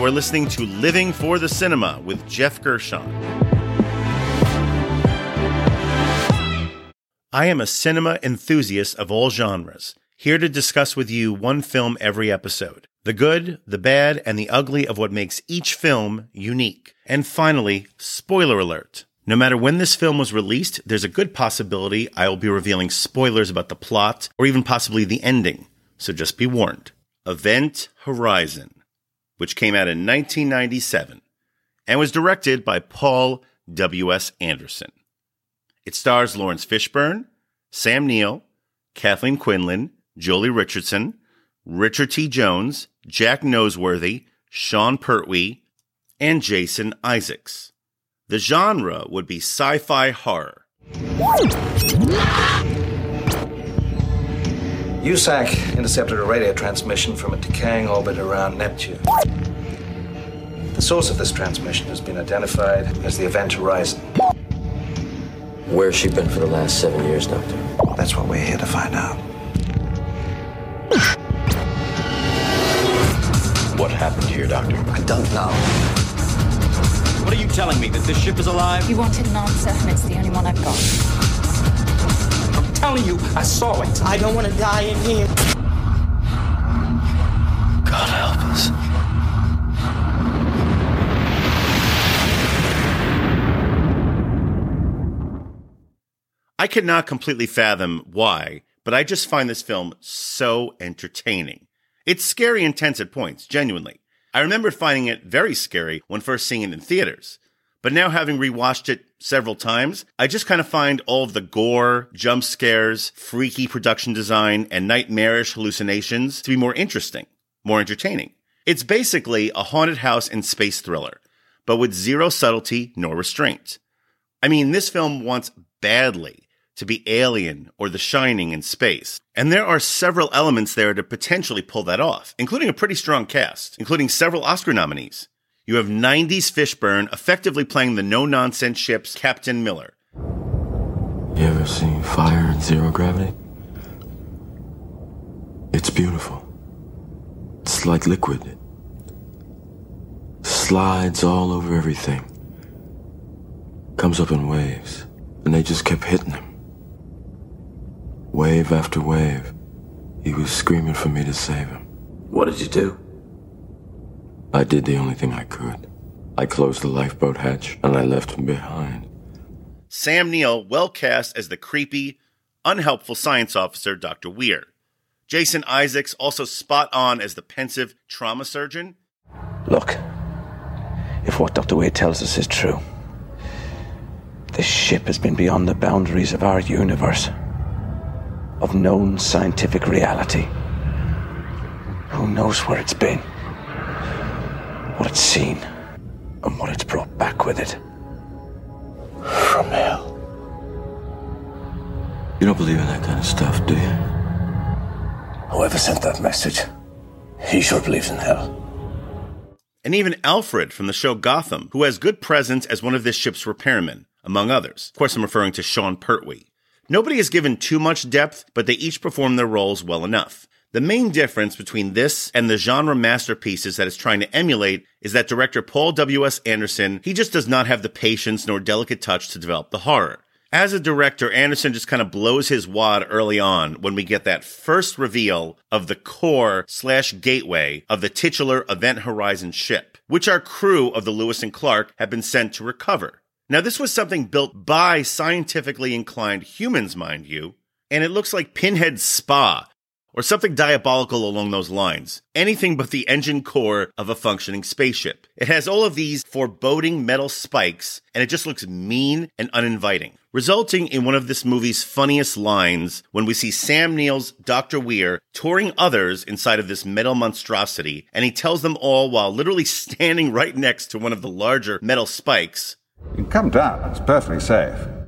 You are listening to Living for the Cinema with Geoff Gershon. I am a cinema enthusiast of all genres, here to discuss with you one film every episode the good, the bad, and the ugly of what makes each film unique. And finally, spoiler alert. No matter when this film was released, there's a good possibility I will be revealing spoilers about the plot or even possibly the ending. So just be warned. Event Horizon, which came out in 1997 and was directed by Paul W.S. Anderson. It stars Laurence Fishburne, Sam Neill, Kathleen Quinlan, Joely Richardson, Richard T. Jones, Jack Noseworthy, Sean Pertwee, and Jason Isaacs. The genre would be sci fi horror. USAC intercepted a radio transmission from a decaying orbit around Neptune. The source of this transmission has been identified as the Event Horizon. Where's she been for the last seven years, Doctor? That's what we're here to find out. What happened here, Doctor? I don't know. What are you telling me? That this ship is alive? You wanted an answer, and it's the only one I've got. I'm telling you, I saw it. I don't want to die in here. God help us. I cannot completely fathom why, but I just find this film so entertaining. It's scary and tense at points, genuinely. I remember finding it very scary when first seeing it in theaters. But now having rewatched it several times, I just kind of find all of the gore, jump scares, freaky production design, and nightmarish hallucinations to be more interesting, more entertaining. It's basically a haunted house and space thriller, but with zero subtlety nor restraint. I mean, this film wants badly to be Alien or The Shining in space. And there are several elements there to potentially pull that off, including a pretty strong cast, including several Oscar nominees. You have 90s Fishburne effectively playing the no nonsense ship's Captain Miller. You ever seen fire in zero gravity? It's beautiful. It's like liquid. It slides all over everything. Comes up in waves, and they just kept hitting him. Wave after wave. He was screaming for me to save him. What did you do? I did the only thing I could. I closed the lifeboat hatch and I left him behind. Sam Neill, well cast as the creepy, unhelpful science officer, Dr. Weir. Jason Isaacs, also spot on as the pensive trauma surgeon. Look, if what Dr. Weir tells us is true, this ship has been beyond the boundaries of our universe, of known scientific reality. Who knows where it's been, what it's seen, and what it's brought back with it. From hell. You don't believe in that kind of stuff, do you? Whoever sent that message, he sure believes in hell. And even Alfred from the show Gotham, who has good presence as one of this ship's repairmen, among others. Of course, I'm referring to Sean Pertwee. Nobody is given too much depth, but they each perform their roles well enough. The main difference between this and the genre masterpieces that it's trying to emulate is that director Paul W.S. Anderson, he just does not have the patience nor delicate touch to develop the horror. As a director, Anderson just kind of blows his wad early on when we get that first reveal of the core slash gateway of the titular Event Horizon ship, which our crew of the Lewis and Clark have been sent to recover. Now, this was something built by scientifically inclined humans, mind you, and it looks like Pinhead's Spa or something diabolical along those lines. Anything but the engine core of a functioning spaceship. It has all of these foreboding metal spikes, and it just looks mean and uninviting, resulting in one of this movie's funniest lines when we see Sam Neill's Dr. Weir touring others inside of this metal monstrosity, and he tells them all while literally standing right next to one of the larger metal spikes. You can come down, it's perfectly safe.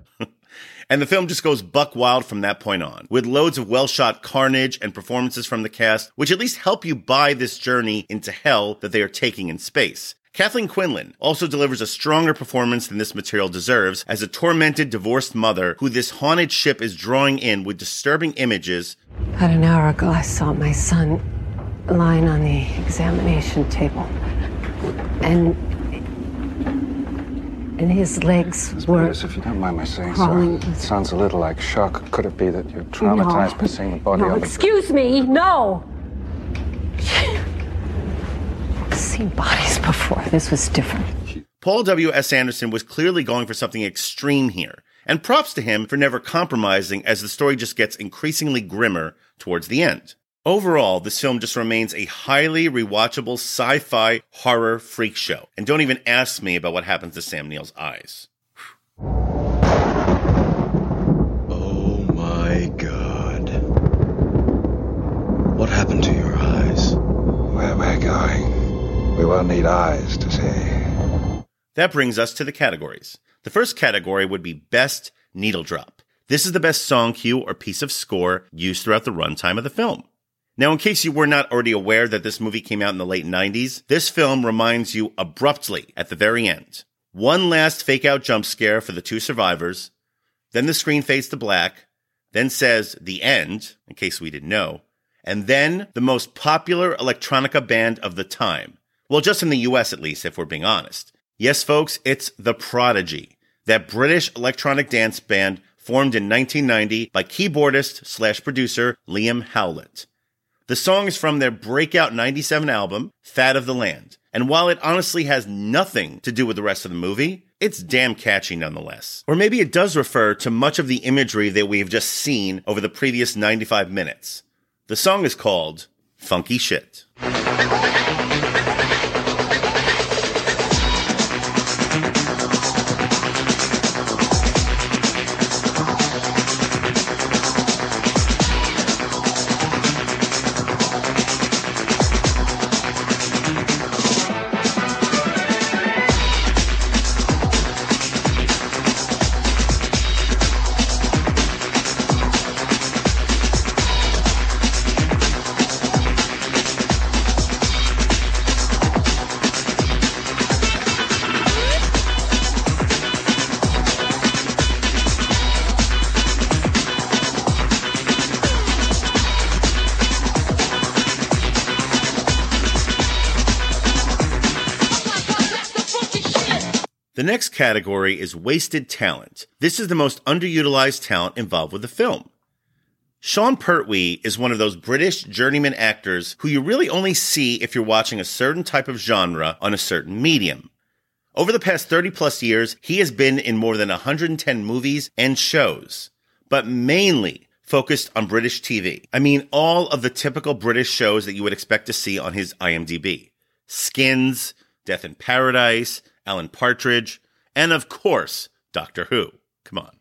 And the film just goes buck wild from that point on, with loads of well shot carnage and performances from the cast, which at least help you buy this journey into hell that they are taking in space. Kathleen Quinlan also delivers a stronger performance than this material deserves as a tormented divorced mother who this haunted ship is drawing in with disturbing images. About an hour ago, I saw my son lying on the examination table. And and his legs Miss were Peters, if you don't mind my saying crawling so, it sounds a little like shock. Could it be that you're traumatized No. by seeing the body No, of a... excuse me, no. I've seen bodies before. This was different. Paul W.S. Anderson was clearly going for something extreme here, and props to him for never compromising as the story just gets increasingly grimmer towards the end. Overall, this film just remains a highly rewatchable sci fi horror freak show. And don't even ask me about what happens to Sam Neill's eyes. Oh my god. What happened to your eyes? Where we're going, we won't need eyes to see. That brings us to the categories. The first category would be Best Needle Drop. This is the best song cue or piece of score used throughout the runtime of the film. Now, in case you were not already aware that this movie came out in the late 90s, this film reminds you abruptly at the very end. One last fake out jump scare for the two survivors, then the screen fades to black, then says the end, in case we didn't know, and then the most popular electronica band of the time. Well, just in the US at least, if we're being honest. Yes, folks, it's The Prodigy, that British electronic dance band formed in 1990 by keyboardist slash producer Liam Howlett. The song is from their breakout 97 album, Fat of the Land. And while it honestly has nothing to do with the rest of the movie, it's damn catchy nonetheless. Or maybe it does refer to much of the imagery that we've just seen over the previous 95 minutes. The song is called Funky Shit. The next category is wasted talent. This is the most underutilized talent involved with the film. Sean Pertwee is one of those British journeyman actors who you really only see if you're watching a certain type of genre on a certain medium. Over the past 30 plus years, he has been in more than 110 movies and shows, but mainly focused on British TV. I mean, all of the typical British shows that you would expect to see on his IMDb. Skins, Death in Paradise, Alan Partridge, and of course, Doctor Who. Come on.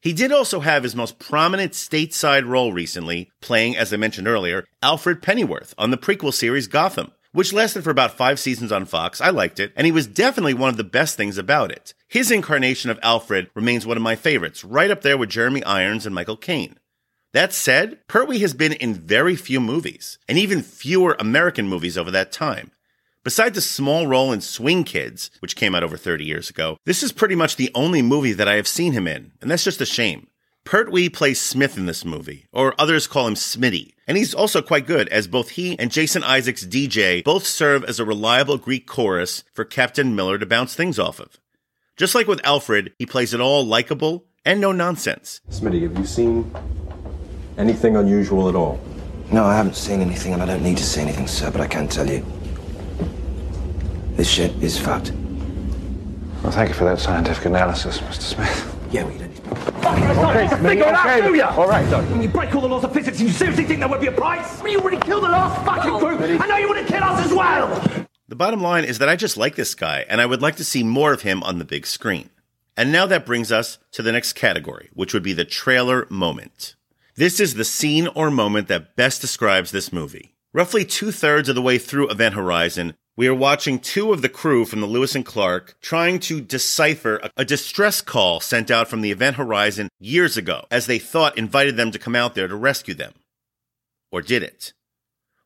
He did also have his most prominent stateside role recently, playing, as I mentioned earlier, Alfred Pennyworth on the prequel series Gotham, which lasted for about five seasons on Fox. I liked it, and he was definitely one of the best things about it. His incarnation of Alfred remains one of my favorites, right up there with Jeremy Irons and Michael Caine. That said, Pertwee has been in very few movies, and even fewer American movies over that time. Besides a small role in Swing Kids, which came out over 30 years ago, this is pretty much the only movie that I have seen him in, and that's just a shame. Pertwee plays Smith in this movie, or others call him Smitty, and he's also quite good as both he and Jason Isaacs DJ both serve as a reliable Greek chorus for Captain Miller to bounce things off of. Just like with Alfred, he plays it all likable and no nonsense. Smitty, have you seen anything unusual at all? No, I haven't seen anything, and I don't need to see anything, sir, but I can tell you. This shit is fucked. Well, thank you for that scientific analysis, Mr. Smith. Yeah, we don't need to. Okay, Smitty, okay. do ya? All right, Doug. When you break all the laws of physics, and you seriously think there would be a price? I mean, you already killed the last fucking oh. group. I know you want to kill us as well. The bottom line is that I just like this guy, and I would like to see more of him on the big screen. And now that brings us to the next category, which would be the trailer moment. This is the scene or moment that best describes this movie. Roughly two thirds of the way through Event Horizon, we are watching two of the crew from the Lewis and Clark trying to decipher a, a distress call sent out from the Event Horizon years ago, as they thought invited them to come out there to rescue them. Or did it?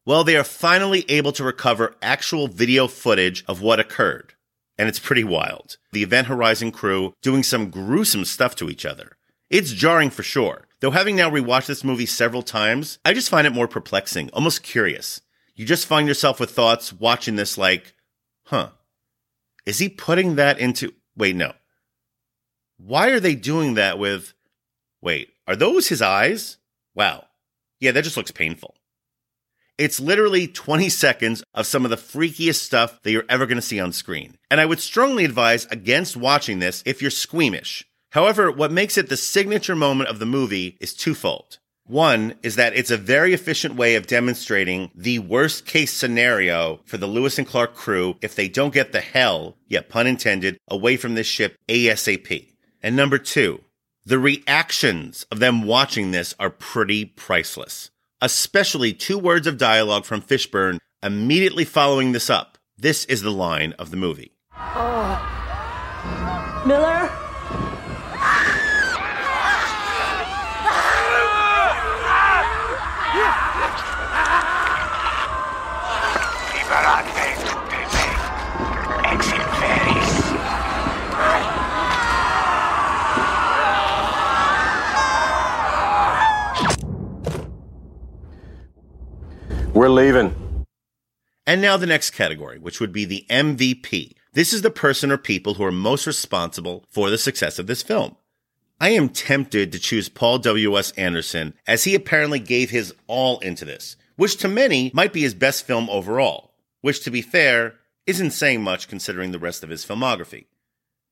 Well, they are finally able to recover actual video footage of what occurred. And it's pretty wild. The Event Horizon crew doing some gruesome stuff to each other. It's jarring for sure. Though having now rewatched this movie several times, I just find it more perplexing, almost curious. You just find yourself with thoughts watching this like, Huh. Is he putting that into. Wait, no. Why are they doing that with. Wait, are those his eyes? Wow. Yeah, that just looks painful. It's literally 20 seconds of some of the freakiest stuff that you're ever going to see on screen. And I would strongly advise against watching this if you're squeamish. However, what makes it the signature moment of the movie is twofold. One is that it's a very efficient way of demonstrating the worst case scenario for the Lewis and Clark crew if they don't get the hell, yeah, pun intended, away from this ship ASAP. And number two, the reactions of them watching this are pretty priceless especially two words of dialogue from Fishburne immediately following this up. This is the line of the movie. Oh. Miller? Leaving. And now the next category, which would be the MVP. This is the person or people who are most responsible for the success of this film. I am tempted to choose Paul W.S. Anderson as he apparently gave his all into this, which to many might be his best film overall, which to be fair, isn't saying much considering the rest of his filmography.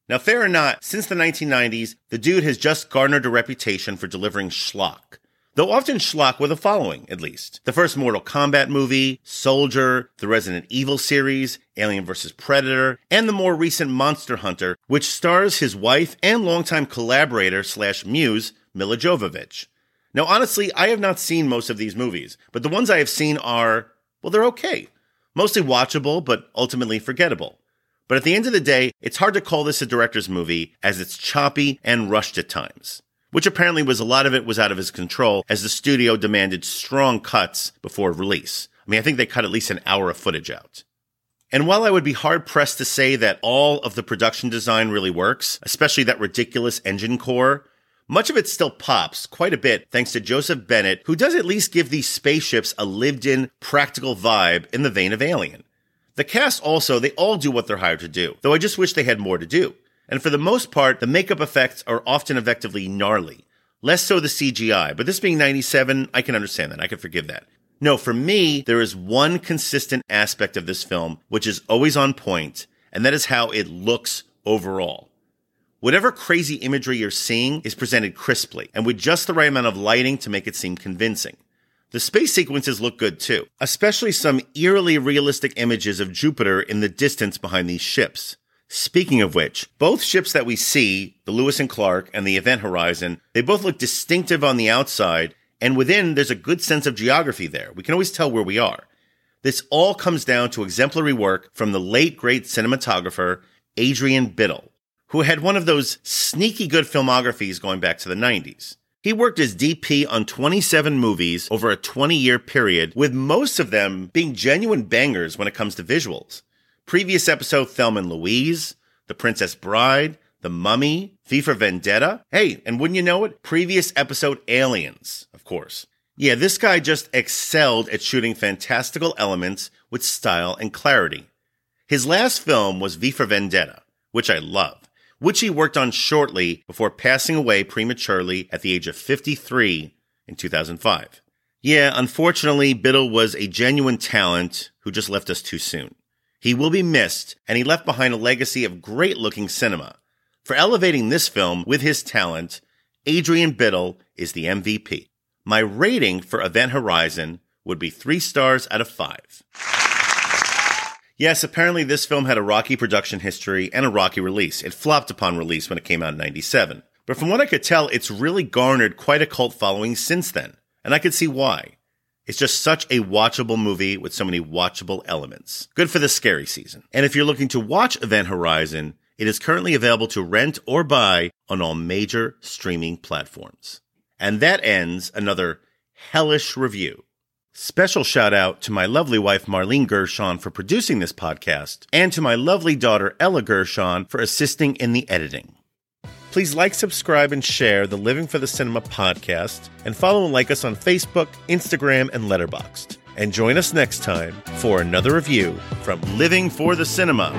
Now, fair or not, since the 1990s, the dude has just garnered a reputation for delivering schlock, though often schlock with a following, at least. The first Mortal Kombat movie, Soldier, the Resident Evil series, Alien vs. Predator, and the more recent Monster Hunter, which stars his wife and longtime collaborator slash muse, Milla Jovovich. Now, honestly, I have not seen most of these movies, but the ones I have seen are, well, they're okay. Mostly watchable, but ultimately forgettable. But at the end of the day, it's hard to call this a director's movie as it's choppy and rushed at times which apparently was a lot of it was out of his control as the studio demanded strong cuts before release. I mean, I think they cut at least an hour of footage out. And while I would be hard pressed to say that all of the production design really works, especially that ridiculous engine core, much of it still pops quite a bit thanks to Joseph Bennett, who does at least give these spaceships a lived in, practical vibe in the vein of Alien. The cast also, they all do what they're hired to do, though I just wish they had more to do. And for the most part, the makeup effects are often effectively gnarly. Less so the CGI, but this being 97, I can understand that. I can forgive that. No, for me, there is one consistent aspect of this film which is always on point, and that is how it looks overall. Whatever crazy imagery you're seeing is presented crisply and with just the right amount of lighting to make it seem convincing. The space sequences look good too, especially some eerily realistic images of Jupiter in the distance behind these ships. Speaking of which, both ships that we see, the Lewis and Clark and the Event Horizon, they both look distinctive on the outside, and within there's a good sense of geography there. We can always tell where we are. This all comes down to exemplary work from the late great cinematographer Adrian Biddle, who had one of those sneaky good filmographies going back to the 90s. He worked as DP on 27 movies over a 20 year period, with most of them being genuine bangers when it comes to visuals. Previous episode, Thelma and Louise, The Princess Bride, The Mummy, V for Vendetta. Hey, and wouldn't you know it? Previous episode, Aliens, of course. Yeah, this guy just excelled at shooting fantastical elements with style and clarity. His last film was V for Vendetta, which I love, which he worked on shortly before passing away prematurely at the age of 53 in 2005. Yeah, unfortunately, Biddle was a genuine talent who just left us too soon. He will be missed, and he left behind a legacy of great looking cinema. For elevating this film with his talent, Adrian Biddle is the MVP. My rating for Event Horizon would be three stars out of five. Yes, apparently this film had a rocky production history and a rocky release. It flopped upon release when it came out in 97. But from what I could tell, it's really garnered quite a cult following since then. And I could see why. It's just such a watchable movie with so many watchable elements. Good for the scary season. And if you're looking to watch Event Horizon, it is currently available to rent or buy on all major streaming platforms. And that ends another hellish review. Special shout out to my lovely wife Marlene Gershon for producing this podcast and to my lovely daughter Ella Gershon for assisting in the editing. Please like, subscribe, and share the Living for the Cinema podcast, and follow and like us on Facebook, Instagram, and Letterboxd. and join us next time for another review from Living for the Cinema.